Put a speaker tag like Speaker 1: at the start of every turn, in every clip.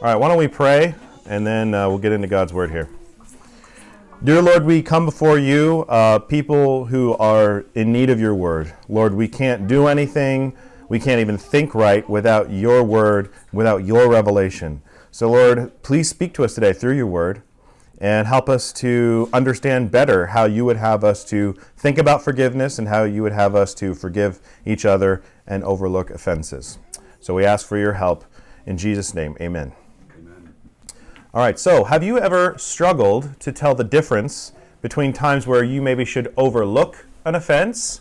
Speaker 1: All right, why don't we pray and then uh, we'll get into God's word here. Dear Lord, we come before you, uh, people who are in need of your word. Lord, we can't do anything, we can't even think right without your word, without your revelation. So, Lord, please speak to us today through your word and help us to understand better how you would have us to think about forgiveness and how you would have us to forgive each other and overlook offenses. So, we ask for your help. In Jesus' name, amen. All right, so have you ever struggled to tell the difference between times where you maybe should overlook an offense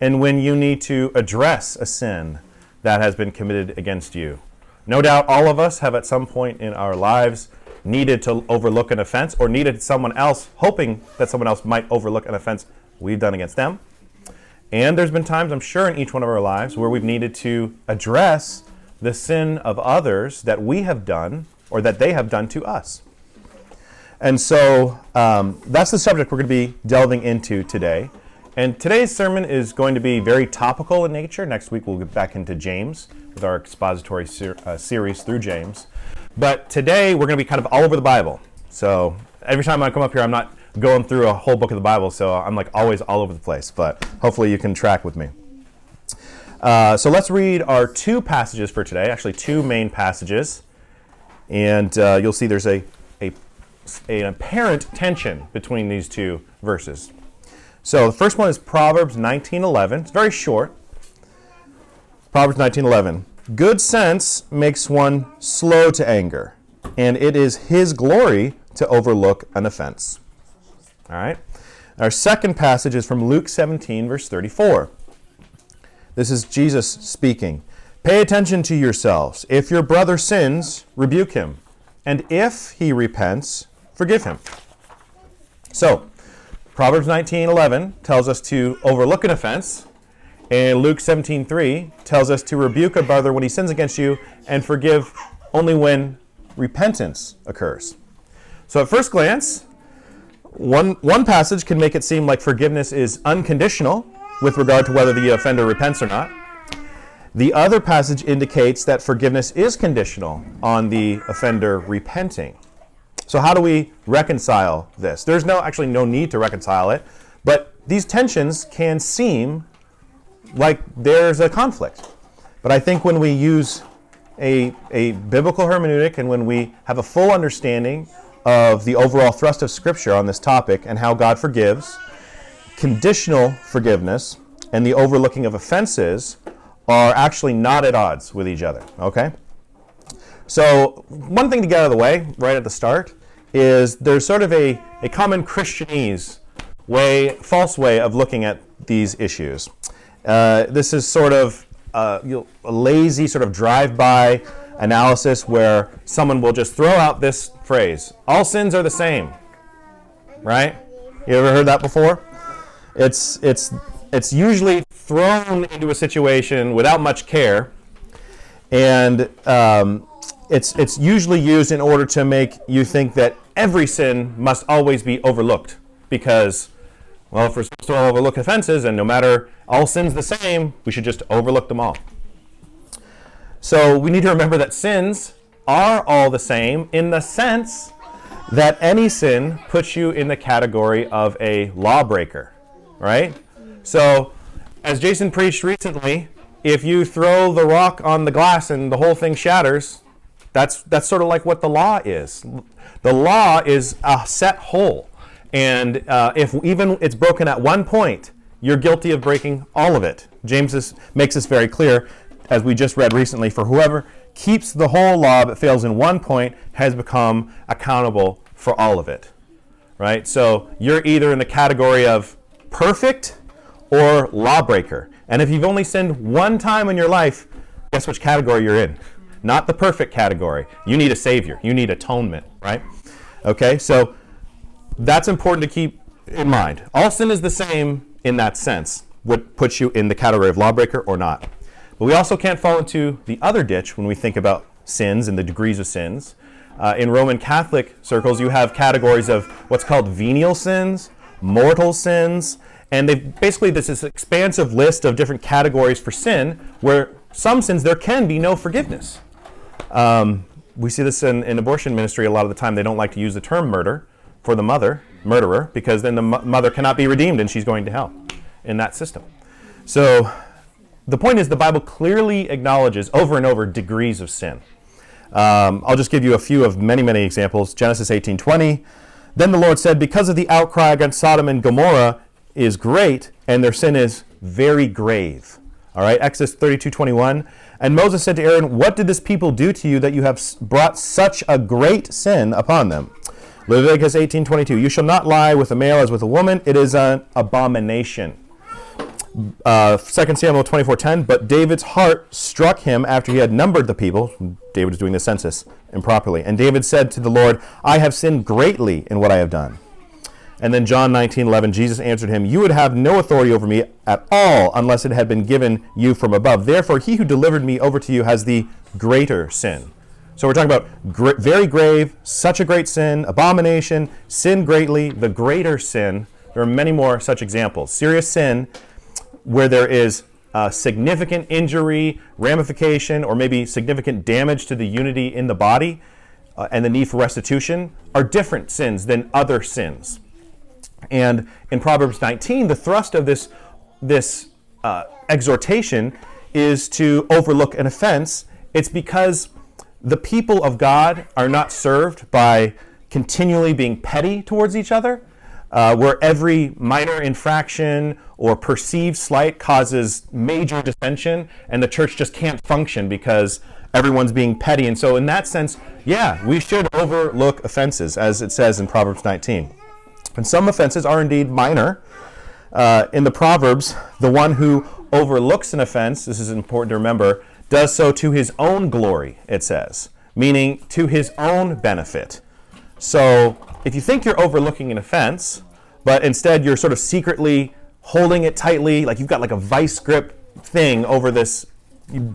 Speaker 1: and when you need to address a sin that has been committed against you? No doubt all of us have at some point in our lives needed to overlook an offense or needed someone else, hoping that someone else might overlook an offense we've done against them. And there's been times, I'm sure, in each one of our lives where we've needed to address the sin of others that we have done or that they have done to us. And so um, that's the subject we're going to be delving into today. And today's sermon is going to be very topical in nature. Next week we'll get back into James with our expository ser- uh, series through James. But today we're going to be kind of all over the Bible. So every time I come up here, I'm not going through a whole book of the Bible, so I'm like always all over the place. But hopefully you can track with me. Uh, so let's read our two passages for today, actually, two main passages. And uh, you'll see there's a, a, an apparent tension between these two verses. So the first one is Proverbs 19:11. It's very short. Proverbs 19:11. Good sense makes one slow to anger, and it is his glory to overlook an offense. All right. Our second passage is from Luke 17 verse 34. This is Jesus speaking. Pay attention to yourselves. If your brother sins, rebuke him. And if he repents, forgive him. So, Proverbs 19:11 tells us to overlook an offense, and Luke 17:3 tells us to rebuke a brother when he sins against you and forgive only when repentance occurs. So at first glance, one, one passage can make it seem like forgiveness is unconditional with regard to whether the offender repents or not. The other passage indicates that forgiveness is conditional on the offender repenting. So how do we reconcile this? There's no actually no need to reconcile it, but these tensions can seem like there's a conflict. But I think when we use a, a biblical hermeneutic and when we have a full understanding of the overall thrust of Scripture on this topic and how God forgives, conditional forgiveness and the overlooking of offenses are actually not at odds with each other, okay? So, one thing to get out of the way right at the start is there's sort of a, a common Christianese way, false way of looking at these issues. Uh, this is sort of uh, you know, a lazy sort of drive-by analysis where someone will just throw out this phrase, all sins are the same, right? You ever heard that before? It's, it's, it's usually thrown into a situation without much care, and um, it's, it's usually used in order to make you think that every sin must always be overlooked because, well, if we're supposed to overlook offenses and no matter all sins the same, we should just overlook them all. So we need to remember that sins are all the same in the sense that any sin puts you in the category of a lawbreaker, right? So as Jason preached recently, if you throw the rock on the glass and the whole thing shatters, that's that's sort of like what the law is. The law is a set whole, and uh, if even it's broken at one point, you're guilty of breaking all of it. James is, makes this very clear, as we just read recently. For whoever keeps the whole law but fails in one point has become accountable for all of it. Right. So you're either in the category of perfect or lawbreaker. And if you've only sinned one time in your life, guess which category you're in? Not the perfect category. You need a savior. You need atonement, right? Okay, so that's important to keep in mind. All sin is the same in that sense, what puts you in the category of lawbreaker or not. But we also can't fall into the other ditch when we think about sins and the degrees of sins. Uh, in Roman Catholic circles, you have categories of what's called venial sins, mortal sins, and they basically this is expansive list of different categories for sin where some sins there can be no forgiveness. Um, we see this in, in abortion ministry a lot of the time. They don't like to use the term murder for the mother, murderer, because then the mo- mother cannot be redeemed and she's going to hell in that system. So the point is, the Bible clearly acknowledges over and over degrees of sin. Um, I'll just give you a few of many, many examples. Genesis 18:20. Then the Lord said, "Because of the outcry against Sodom and Gomorrah is great, and their sin is very grave." All right, Exodus 32:21. And Moses said to Aaron, "What did this people do to you that you have brought such a great sin upon them?" Leviticus 18:22. You shall not lie with a male as with a woman; it is an abomination uh, 2 Samuel 24:10, but David's heart struck him after he had numbered the people. David was doing the census improperly. And David said to the Lord, I have sinned greatly in what I have done. And then John 19:11, Jesus answered him, You would have no authority over me at all unless it had been given you from above. Therefore, he who delivered me over to you has the greater sin. So we're talking about gr- very grave, such a great sin, abomination, sin greatly, the greater sin. There are many more such examples. Serious sin where there is significant injury, ramification, or maybe significant damage to the unity in the body uh, and the need for restitution are different sins than other sins. And in Proverbs 19, the thrust of this, this uh, exhortation is to overlook an offense. It's because the people of God are not served by continually being petty towards each other, uh, where every minor infraction or perceived slight causes major dissension, and the church just can't function because everyone's being petty. And so, in that sense, yeah, we should overlook offenses, as it says in Proverbs 19. And some offenses are indeed minor. Uh, in the Proverbs, the one who overlooks an offense, this is important to remember, does so to his own glory, it says, meaning to his own benefit. So, if you think you're overlooking an offense, but instead you're sort of secretly holding it tightly, like you've got like a vice grip thing over this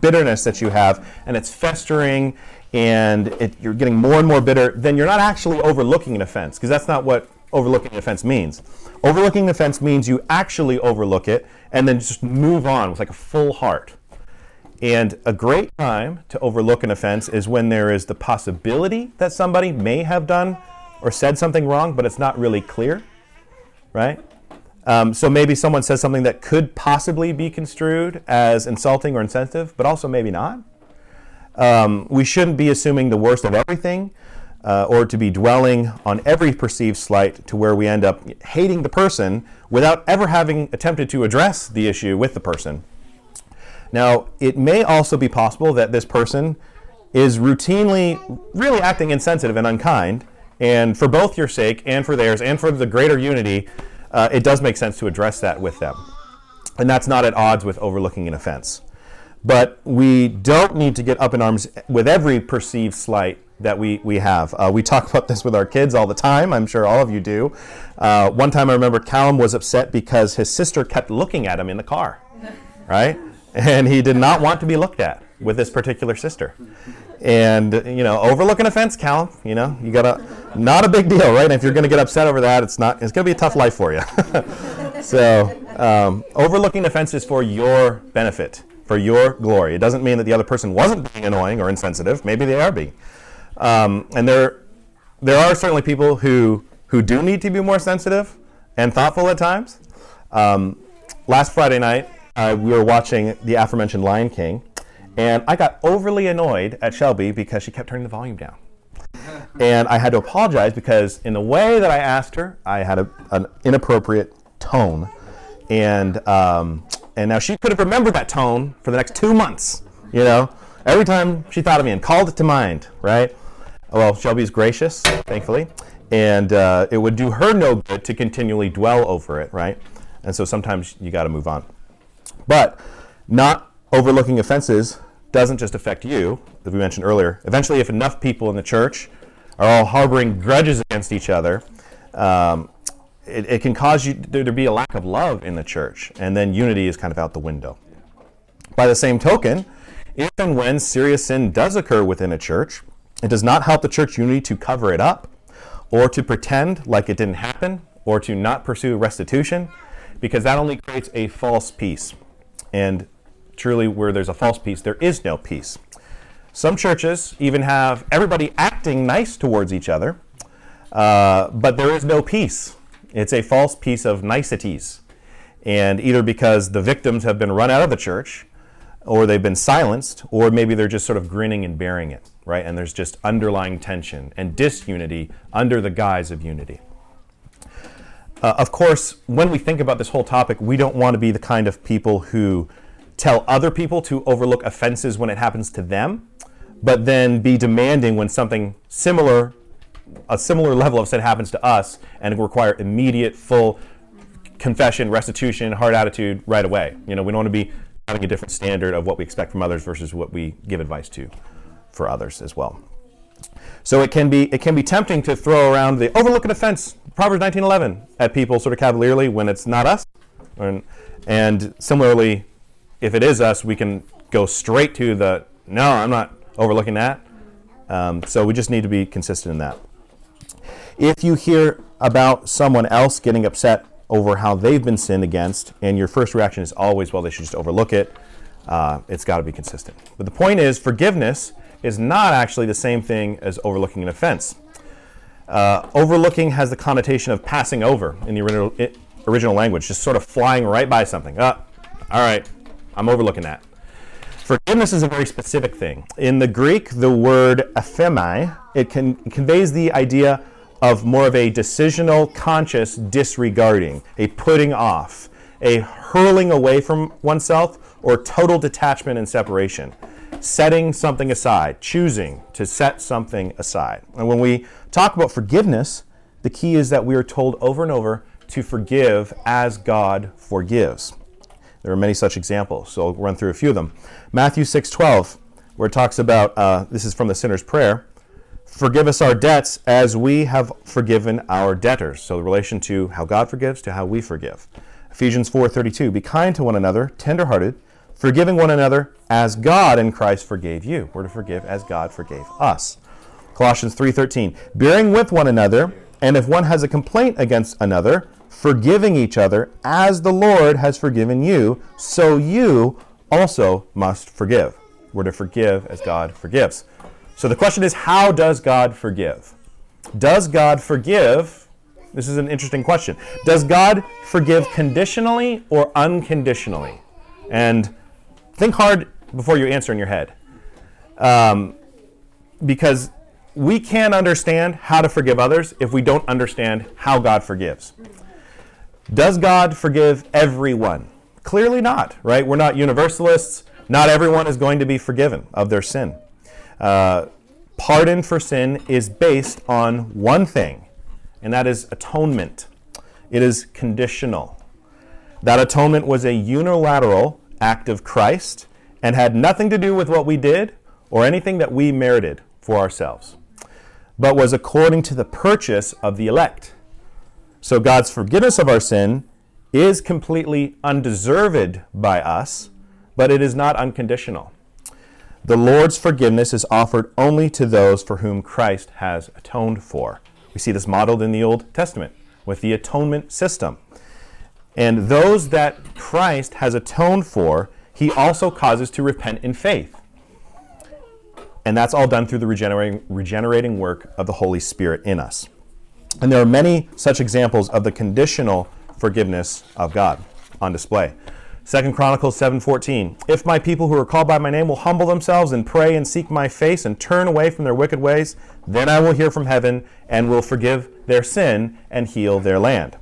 Speaker 1: bitterness that you have, and it's festering, and it, you're getting more and more bitter, then you're not actually overlooking an offense, because that's not what overlooking an offense means. Overlooking an offense means you actually overlook it and then just move on with like a full heart. And a great time to overlook an offense is when there is the possibility that somebody may have done or said something wrong, but it's not really clear, right? Um, so maybe someone says something that could possibly be construed as insulting or insensitive, but also maybe not. Um, we shouldn't be assuming the worst of everything uh, or to be dwelling on every perceived slight to where we end up hating the person without ever having attempted to address the issue with the person. Now, it may also be possible that this person is routinely really acting insensitive and unkind, and for both your sake and for theirs and for the greater unity, uh, it does make sense to address that with them. And that's not at odds with overlooking an offense. But we don't need to get up in arms with every perceived slight that we, we have. Uh, we talk about this with our kids all the time. I'm sure all of you do. Uh, one time I remember Callum was upset because his sister kept looking at him in the car, right? And he did not want to be looked at with this particular sister. And, you know, overlook an offense, Callum, you know, you gotta, not a big deal, right? And if you're gonna get upset over that, it's not, it's gonna be a tough life for you. so, um, overlooking offenses for your benefit, for your glory. It doesn't mean that the other person wasn't being annoying or insensitive. Maybe they are being. Um, and there, there are certainly people who, who do need to be more sensitive and thoughtful at times. Um, last Friday night, uh, we were watching the aforementioned Lion King, and I got overly annoyed at Shelby because she kept turning the volume down. And I had to apologize because, in the way that I asked her, I had a, an inappropriate tone. And, um, and now she could have remembered that tone for the next two months, you know, every time she thought of me and called it to mind, right? Well, Shelby's gracious, thankfully, and uh, it would do her no good to continually dwell over it, right? And so sometimes you got to move on. But not overlooking offenses doesn't just affect you, as we mentioned earlier. Eventually, if enough people in the church are all harboring grudges against each other, um, it, it, can cause you there to be a lack of love in the church, and then unity is kind of out the window. By the same token, if and when serious sin does occur within a church, it does not help the church unity to cover it up or to pretend like it didn't happen or to not pursue restitution because that only creates a false peace. And truly, where there's a false peace, there is no peace. Some churches even have everybody acting nice towards each other, uh, but there is no peace. It's a false peace of niceties. And either because the victims have been run out of the church, or they've been silenced, or maybe they're just sort of grinning and bearing it, right? And there's just underlying tension and disunity under the guise of unity. Uh, of course, when we think about this whole topic, we don't want to be the kind of people who tell other people to overlook offenses when it happens to them, but then be demanding when something similar, a similar level of sin happens to us and require immediate, full confession, restitution, hard attitude right away. You know, we don't want to be having a different standard of what we expect from others versus what we give advice to for others as well. So it can be it can be tempting to throw around the overlook an offense, Proverbs 19:11, at people sort of cavalierly when it's not us. And, and similarly, if it is us, we can go straight to the no, I'm not overlooking that. Um, so we just need to be consistent in that. If you hear about someone else getting upset over how they've been sinned against, and your first reaction is always, well, they should just overlook it, uh, it's got to be consistent. But the point is, forgiveness is not actually the same thing as overlooking an offense. Uh, overlooking has the connotation of passing over in the original, original language, just sort of flying right by something. Ah, all right, I'm overlooking that. Forgiveness is a very specific thing. In the Greek, the word aphemi, it, it conveys the idea of more of a decisional, conscious disregarding, a putting off, a hurling away from oneself, or total detachment and separation setting something aside, choosing to set something aside. And when we talk about forgiveness, the key is that we are told over and over to forgive as God forgives. There are many such examples, so I'll run through a few of them. Matthew 6:12, where it talks about uh, this is from the sinner's prayer. Forgive us our debts as we have forgiven our debtors. So the relation to how God forgives to how we forgive. Ephesians 4:32, be kind to one another, tenderhearted, forgiving one another as God in Christ forgave you. We're to forgive as God forgave us. Colossians 3:13, bearing with one another, and if one has a complaint against another, forgiving each other as the Lord has forgiven you, so you also must forgive. We're to forgive as God forgives. So the question is how does God forgive? Does God forgive? This is an interesting question. Does God forgive conditionally or unconditionally? And think hard before you answer in your head. Um, because we can't understand how to forgive others if we don't understand how God forgives. Does God forgive everyone? Clearly not, right? We're not universalists. Not everyone is going to be forgiven of their sin. Uh, pardon for sin is based on one thing, and that is atonement. It is conditional. That atonement was a unilateral act of Christ and had nothing to do with what we did or anything that we merited for ourselves, but was according to the purchase of the elect. So God's forgiveness of our sin is completely undeserved by us, but it is not unconditional. The Lord's forgiveness is offered only to those for whom Christ has atoned for. We see this modeled in the Old Testament with the atonement system. And those that Christ has atoned for, he also causes to repent in faith. And that's all done through the regenerating, regenerating work of the Holy Spirit in us. And there are many such examples of the conditional forgiveness of God on display. Second Chronicles 7:14 If my people who are called by my name will humble themselves and pray and seek my face and turn away from their wicked ways, then I will hear from heaven and will forgive their sin and heal their land.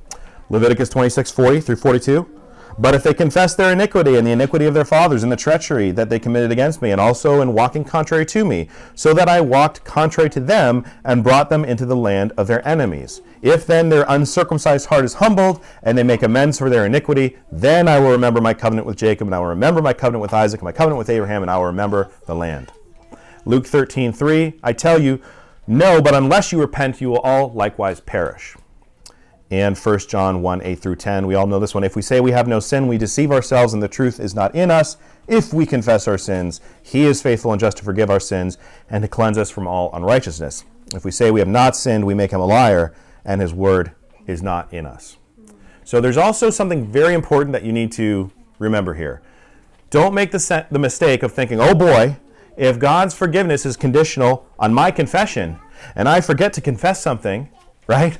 Speaker 1: Leviticus 26, 40 through 42. But if they confess their iniquity and the iniquity of their fathers and the treachery that they committed against me, and also in walking contrary to me, so that I walked contrary to them and brought them into the land of their enemies. If then their uncircumcised heart is humbled, and they make amends for their iniquity, then I will remember my covenant with Jacob, and I will remember my covenant with Isaac, and my covenant with Abraham, and I will remember the land. Luke 13, 3. I tell you, no, but unless you repent, you will all likewise perish and 1 John 1 8 through 10. We all know this one. If we say we have no sin, we deceive ourselves, and the truth is not in us. If we confess our sins, He is faithful and just to forgive our sins and to cleanse us from all unrighteousness. If we say we have not sinned, we make Him a liar, and His word is not in us. So there's also something very important that you need to remember here. Don't make the, the mistake of thinking, oh boy, if God's forgiveness is conditional on my confession, and I forget to confess something, right?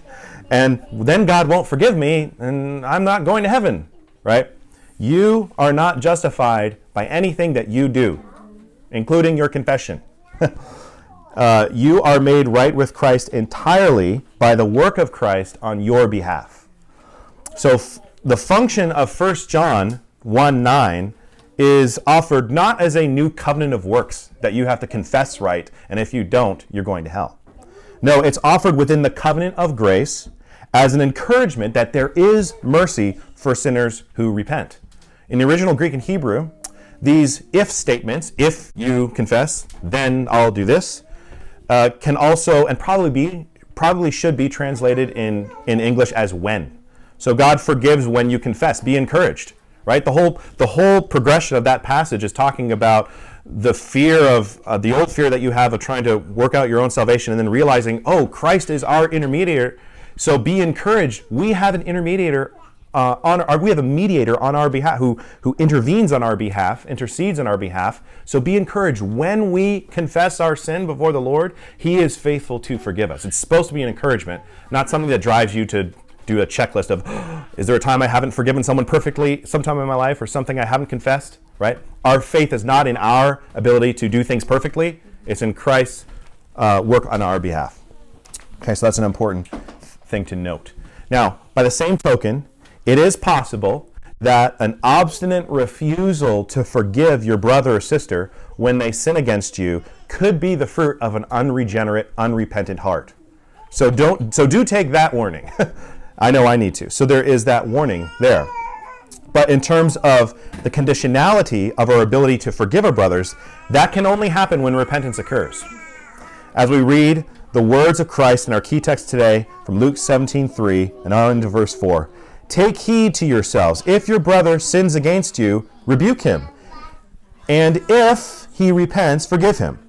Speaker 1: And then God won't forgive me, and I'm not going to heaven, right? You are not justified by anything that you do, including your confession. uh, you are made right with Christ entirely by the work of Christ on your behalf. So f- the function of 1 John 1 9 is offered not as a new covenant of works that you have to confess right, and if you don't, you're going to hell. No, it's offered within the covenant of grace as an encouragement that there is mercy for sinners who repent. In the original Greek and Hebrew, these if statements, if you confess, then I'll do this, uh, can also and probably be probably should be translated in, in English as when. So God forgives when you confess. Be encouraged. Right? The whole the whole progression of that passage is talking about the fear of uh, the old fear that you have of trying to work out your own salvation and then realizing, oh, Christ is our intermediary. So be encouraged. We have an intermediator uh, on our, we have a mediator on our behalf who, who intervenes on our behalf, intercedes on our behalf. So be encouraged. When we confess our sin before the Lord, He is faithful to forgive us. It's supposed to be an encouragement, not something that drives you to do a checklist of, is there a time I haven't forgiven someone perfectly sometime in my life or something I haven't confessed, right? Our faith is not in our ability to do things perfectly, it's in Christ's uh, work on our behalf. Okay, so that's an important thing to note. Now, by the same token, it is possible that an obstinate refusal to forgive your brother or sister when they sin against you could be the fruit of an unregenerate, unrepentant heart. So don't so do take that warning. I know I need to. So there is that warning there. But in terms of the conditionality of our ability to forgive our brothers, that can only happen when repentance occurs. As we read the words of Christ in our key text today from Luke 17:3 and on into verse 4, Take heed to yourselves. If your brother sins against you, rebuke him. And if he repents, forgive him.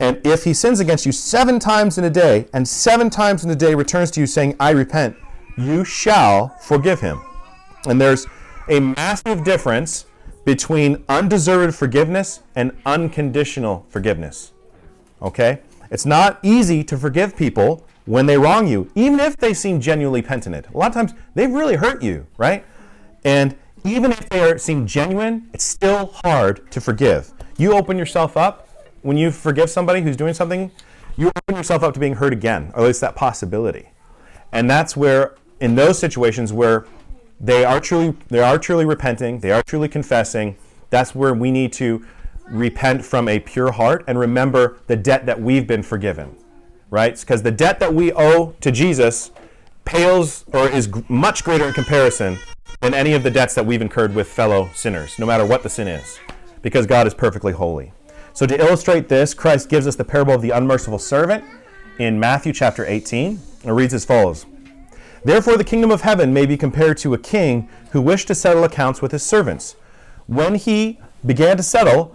Speaker 1: And if he sins against you seven times in a day, and seven times in a day returns to you saying, I repent, you shall forgive him. And there's a massive difference between undeserved forgiveness and unconditional forgiveness. Okay? It's not easy to forgive people when they wrong you, even if they seem genuinely penitent. A lot of times they've really hurt you, right? And even if they are, seem genuine, it's still hard to forgive. You open yourself up when you forgive somebody who's doing something, you open yourself up to being hurt again, or at least that possibility. And that's where, in those situations where they are truly, they are truly repenting, they are truly confessing, that's where we need to repent from a pure heart and remember the debt that we've been forgiven right? Because the debt that we owe to Jesus pales or is much greater in comparison than any of the debts that we've incurred with fellow sinners, no matter what the sin is, because God is perfectly holy. So, to illustrate this, Christ gives us the parable of the unmerciful servant in Matthew chapter 18. It reads as follows Therefore, the kingdom of heaven may be compared to a king who wished to settle accounts with his servants. When he began to settle,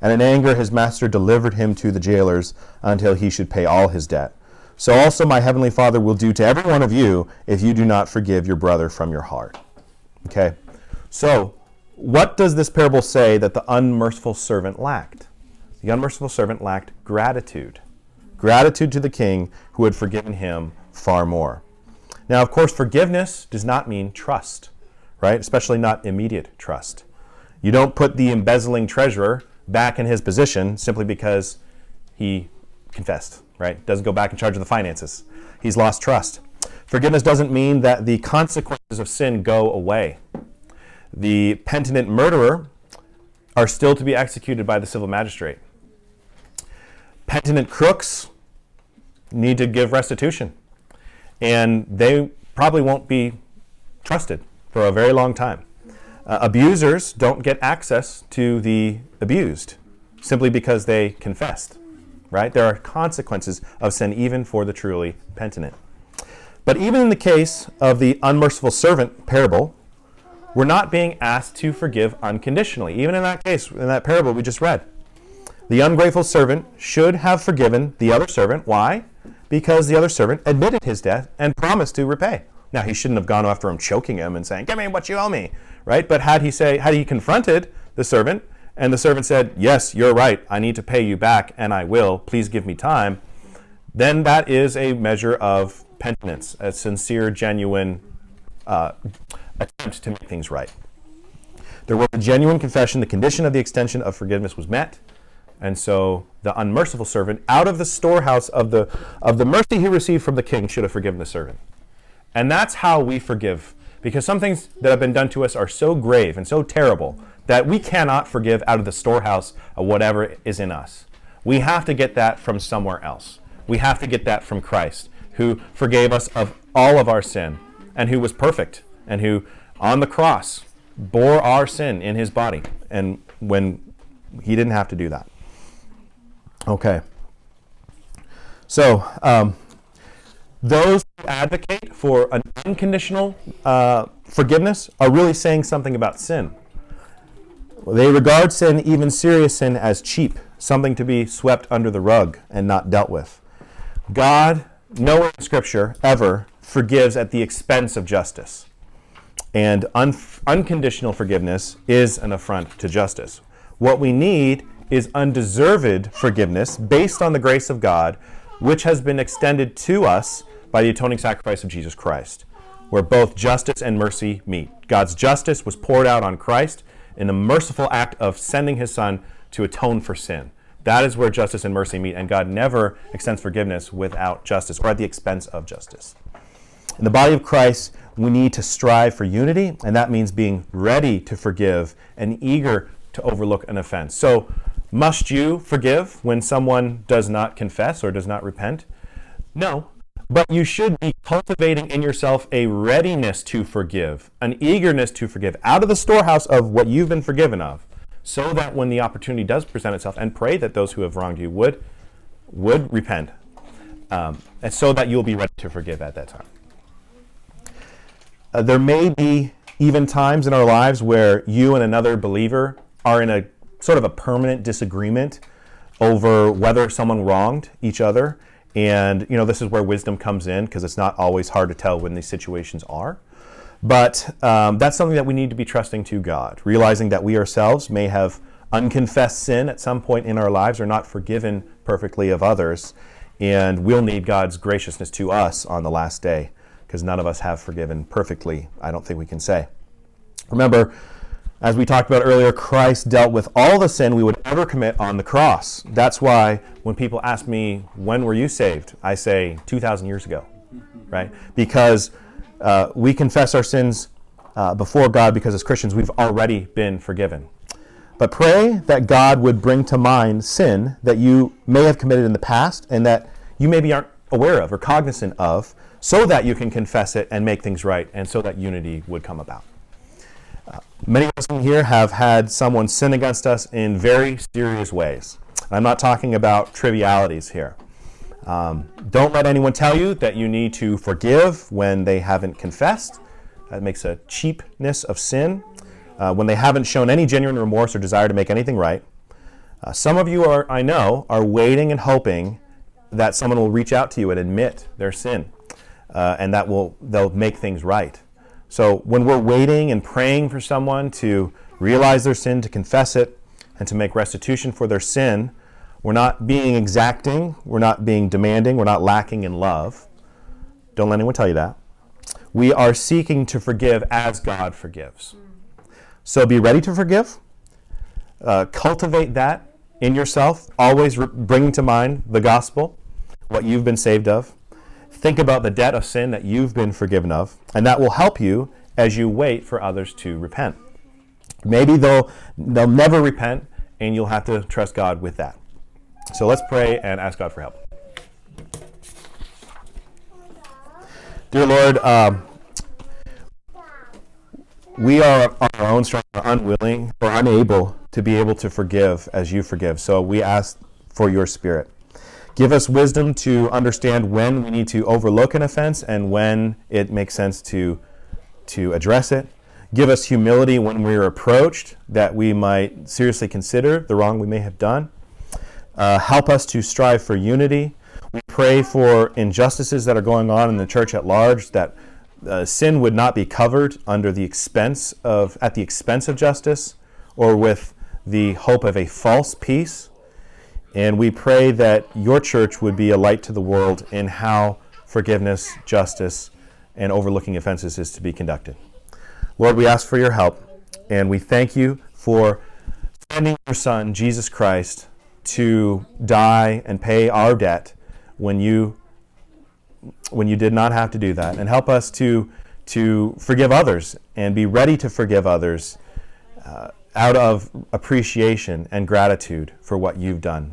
Speaker 1: And in anger his master delivered him to the jailers until he should pay all his debt. So also my heavenly Father will do to every one of you if you do not forgive your brother from your heart. Okay? So, what does this parable say that the unmerciful servant lacked? The unmerciful servant lacked gratitude. Gratitude to the king who had forgiven him far more. Now, of course, forgiveness does not mean trust, right? Especially not immediate trust. You don't put the embezzling treasurer back in his position simply because he confessed, right? Doesn't go back in charge of the finances. He's lost trust. Forgiveness doesn't mean that the consequences of sin go away. The penitent murderer are still to be executed by the civil magistrate. Penitent crooks need to give restitution, and they probably won't be trusted for a very long time. Uh, abusers don't get access to the abused simply because they confessed, right? There are consequences of sin even for the truly penitent. But even in the case of the unmerciful servant parable, we're not being asked to forgive unconditionally. Even in that case, in that parable we just read, the ungrateful servant should have forgiven the other servant. Why? Because the other servant admitted his debt and promised to repay. Now he shouldn't have gone after him, choking him and saying, "Give me what you owe me," right? But had he say, had he confronted the servant, and the servant said, "Yes, you're right. I need to pay you back, and I will. Please give me time," then that is a measure of penitence, a sincere, genuine uh, attempt to make things right. There was a genuine confession. The condition of the extension of forgiveness was met. And so the unmerciful servant, out of the storehouse of the, of the mercy he received from the king, should have forgiven the servant. And that's how we forgive. Because some things that have been done to us are so grave and so terrible that we cannot forgive out of the storehouse of whatever is in us. We have to get that from somewhere else. We have to get that from Christ, who forgave us of all of our sin and who was perfect and who on the cross bore our sin in his body. And when he didn't have to do that. Okay. So, um, those who advocate for an unconditional uh, forgiveness are really saying something about sin. They regard sin, even serious sin, as cheap, something to be swept under the rug and not dealt with. God, nowhere in Scripture ever forgives at the expense of justice. And un- unconditional forgiveness is an affront to justice. What we need is undeserved forgiveness based on the grace of God, which has been extended to us by the atoning sacrifice of Jesus Christ, where both justice and mercy meet. God's justice was poured out on Christ in the merciful act of sending his Son to atone for sin. That is where justice and mercy meet, and God never extends forgiveness without justice or at the expense of justice. In the body of Christ, we need to strive for unity, and that means being ready to forgive and eager to overlook an offense. So, must you forgive when someone does not confess or does not repent? No, but you should be cultivating in yourself a readiness to forgive, an eagerness to forgive out of the storehouse of what you've been forgiven of, so that when the opportunity does present itself, and pray that those who have wronged you would would repent, um, and so that you'll be ready to forgive at that time. Uh, there may be even times in our lives where you and another believer are in a sort of a permanent disagreement over whether someone wronged each other and you know this is where wisdom comes in because it's not always hard to tell when these situations are. But um, that's something that we need to be trusting to God, realizing that we ourselves may have unconfessed sin at some point in our lives or not forgiven perfectly of others, and we'll need God's graciousness to us on the last day because none of us have forgiven perfectly. I don't think we can say. Remember, as we talked about earlier, Christ dealt with all the sin we would ever commit on the cross. That's why when people ask me, when were you saved? I say 2,000 years ago, right? Because uh, we confess our sins uh, before God because as Christians we've already been forgiven. But pray that God would bring to mind sin that you may have committed in the past and that you maybe aren't aware of or cognizant of so that you can confess it and make things right and so that unity would come about. Many of us in here have had someone sin against us in very serious ways. I'm not talking about trivialities here. Um, don't let anyone tell you that you need to forgive when they haven't confessed. That makes a cheapness of sin. Uh, when they haven't shown any genuine remorse or desire to make anything right. Uh, some of you are, I know, are waiting and hoping that someone will reach out to you and admit their sin, uh, and that will they'll make things right. So when we're waiting and praying for someone to realize their sin, to confess it, and to make restitution for their sin, we're not being exacting, we're not being demanding, we're not lacking in love. Don't let anyone tell you that. We are seeking to forgive as God forgives. So be ready to forgive. Uh, cultivate that in yourself, always re- bringing to mind the gospel, what you've been saved of. Think about the debt of sin that you've been forgiven of, and that will help you as you wait for others to repent. Maybe they'll, they'll never repent, and you'll have to trust God with that. So let's pray and ask God for help. Dear Lord, um, we are on our own strength unwilling or unable to be able to forgive as you forgive. So we ask for your spirit. Give us wisdom to understand when we need to overlook an offense and when it makes sense to, to address it. Give us humility when we are approached that we might seriously consider the wrong we may have done. Uh, help us to strive for unity. We pray for injustices that are going on in the church at large, that uh, sin would not be covered under the expense of, at the expense of justice or with the hope of a false peace. And we pray that your church would be a light to the world in how forgiveness, justice, and overlooking offenses is to be conducted. Lord, we ask for your help, and we thank you for sending your Son, Jesus Christ, to die and pay our debt when you when you did not have to do that and help us to to forgive others and be ready to forgive others uh, out of appreciation and gratitude for what you've done